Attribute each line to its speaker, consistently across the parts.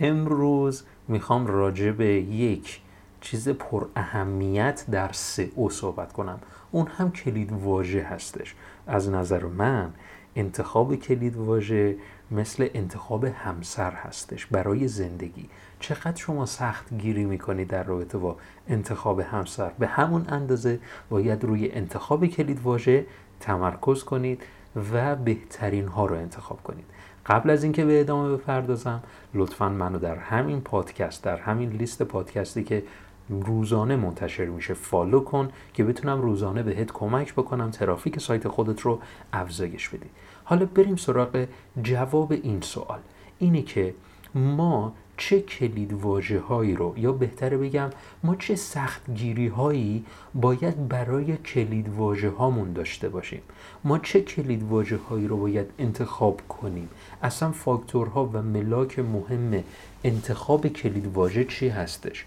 Speaker 1: امروز می‌خوام راجع به یک چیز پر اهمیت در او صحبت کنم. اون هم کلید واژه هستش. از نظر من انتخاب کلید واژه مثل انتخاب همسر هستش برای زندگی. چقدر شما سخت گیری می‌کنید در رابطه با انتخاب همسر؟ به همون اندازه باید روی انتخاب کلید واژه تمرکز کنید. و بهترین ها رو انتخاب کنید. قبل از اینکه به ادامه بپردازم لطفا منو در همین پادکست در همین لیست پادکستی که روزانه منتشر میشه فالو کن که بتونم روزانه بهت کمک بکنم ترافیک سایت خودت رو افزایش بدی. حالا بریم سراغ جواب این سوال. اینه که ما چه کلید واجه هایی رو یا بهتره بگم ما چه سخت گیری هایی باید برای کلید واجه هامون داشته باشیم. ما چه کلید واجه هایی رو باید انتخاب کنیم؟ اصلا فاکتورها و ملاک مهم انتخاب کلید واژه چی هستش؟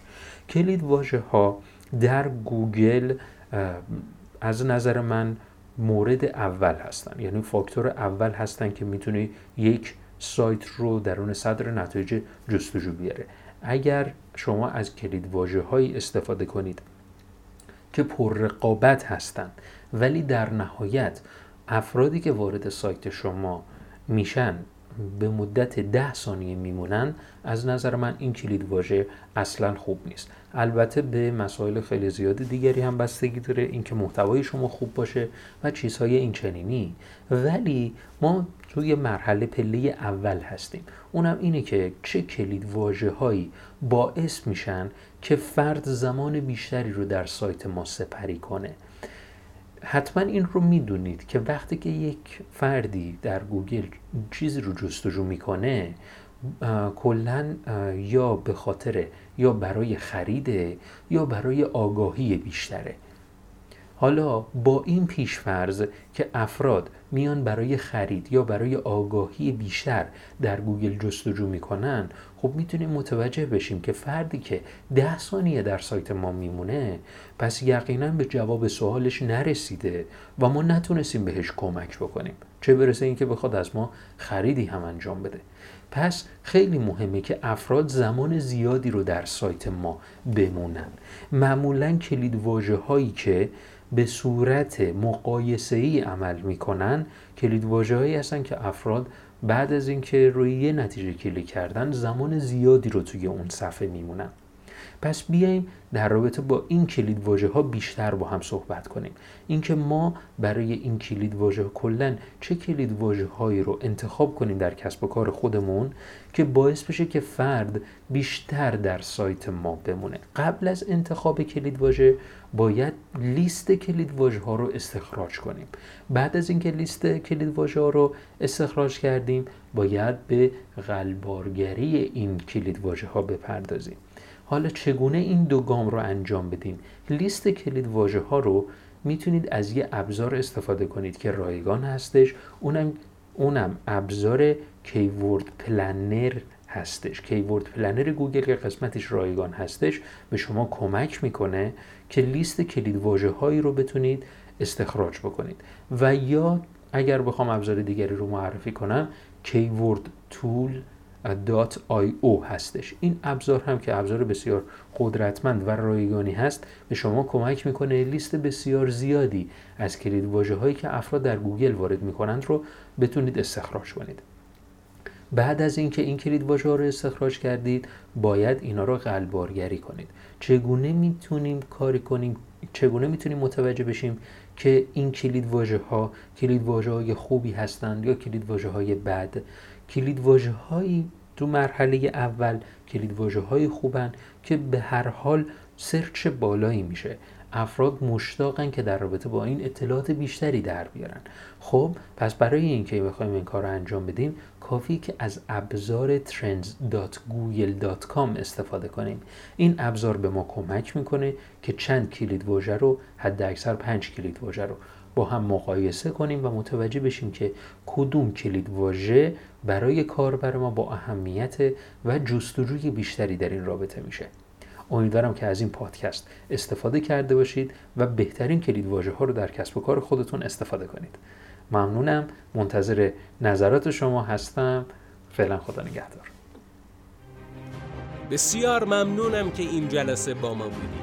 Speaker 1: کلید واژه ها در گوگل از نظر من مورد اول هستن. یعنی فاکتور اول هستن که می‌تونی یک سایت رو درون صدر نتایج جستجو بیاره. اگر شما از کلید واژه هایی استفاده کنید که پر رقابت هستند ولی در نهایت افرادی که وارد سایت شما میشن به مدت ده ثانیه میمونن از نظر من این کلید واژه اصلا خوب نیست. البته به مسائل خیلی زیاد دیگری هم بستگی داره اینکه محتوای شما خوب باشه و چیزهای این چنینی ولی ما توی مرحله پله اول هستیم. اونم اینه که چه کلید واجه هایی باعث میشن که فرد زمان بیشتری رو در سایت ما سپری کنه. حتما این رو می‌دونید که وقتی که یک فردی در گوگل چیزی رو جستجو می‌کنه کلا یا به خاطر یا برای خریده یا برای آگاهی بیشتره. حالا با این پیشفرض که افراد میان برای خرید یا برای آگاهی بیشتر در گوگل جستجو می‌کنن خب می‌تونیم متوجه بشیم که فردی که ده ثانیه در سایت ما میمونه پس یقینا به جواب سوالش نرسیده و ما نتونستیم بهش کمک بکنیم. چه برسه اینکه بخواد از ما خریدی هم انجام بده. پس خیلی مهمه که افراد زمان زیادی رو در سایت ما بمونن. معمولا کلید واژه هایی که به صورت مقایسه ای عمل می‌کنن. کلید هایی هستن که افراد بعد از اینکه روی یه نتیجه کلیک کردن زمان زیادی رو توی اون صفحه میمونن. پس بیایم در رابطه با این کلید واژه ها بیشتر با هم صحبت کنیم. اینکه ما برای این کلید واژه کلا چه کلید واژه هایی رو انتخاب کنیم در کسب و کار خودمون که باعث بشه که فرد بیشتر در سایت ما بمونه. قبل از انتخاب کلید واژه باید لیست کلید واژه ها رو استخراج کنیم. بعد از اینکه لیست کلید واژه ها رو استخراج کردیم باید به غلبارگری این کلید واژه ها بپردازیم. حالا چگونه این دو گام رو انجام بدیم؟ لیست کلید واژه ها رو می‌تونید از یه ابزار استفاده کنید که رایگان هستش. اونم اونم ابزار keyword planner هستش. keyword planner گوگل که قسمتش رایگان هستش به شما کمک می‌کنه که لیست کلید واژه هایی رو بتونید استخراج بکنید. و یا اگر بخوام ابزار دیگری رو معرفی کنم keyword tool .io هستش. این ابزار هم که ابزار بسیار قدرتمند و رایگانی هست به شما کمک می‌کنه لیست بسیار زیادی از کلید واژه هایی که افراد در گوگل وارد می‌کنند رو بتونید استخراج کنید. بعد از اینکه این کلید واژه رو استخراج کردید باید اینا رو قلبارگری کنید. چگونه می‌تونیم کاری کنیم؟ چگونه می‌تونیم متوجه بشیم که این کلید واژه ها کلید واژه های خوبی هستند یا کلید واژه های بد؟ کلید هایی تو مرحله اول کلید های خوبن که به هر حال سرچ بالایی میشه. افراد مشتاقن که در رابطه با این اطلاعات بیشتری در بیارن. خب پس برای اینکه بخوایم این کار رو انجام بدیم کافی که از ابزار trends.google.com استفاده کنیم. این ابزار به ما کمک می‌کنه که چند کلید واژه رو حد اکثر پنج کلید واژه رو با هم مقایسه کنیم و متوجه بشیم که کدوم کلید واژه برای کاربر ما با اهمیت و جستجوی بیشتری در این رابطه میشه. امیدوارم که از این پادکست استفاده کرده باشید و بهترین کلید واژه ها رو در کسب و کار خودتون استفاده کنید. ممنونم. منتظر نظرات شما هستم. فعلا خدا نگهدار.
Speaker 2: بسیار ممنونم که این جلسه با ما بودید.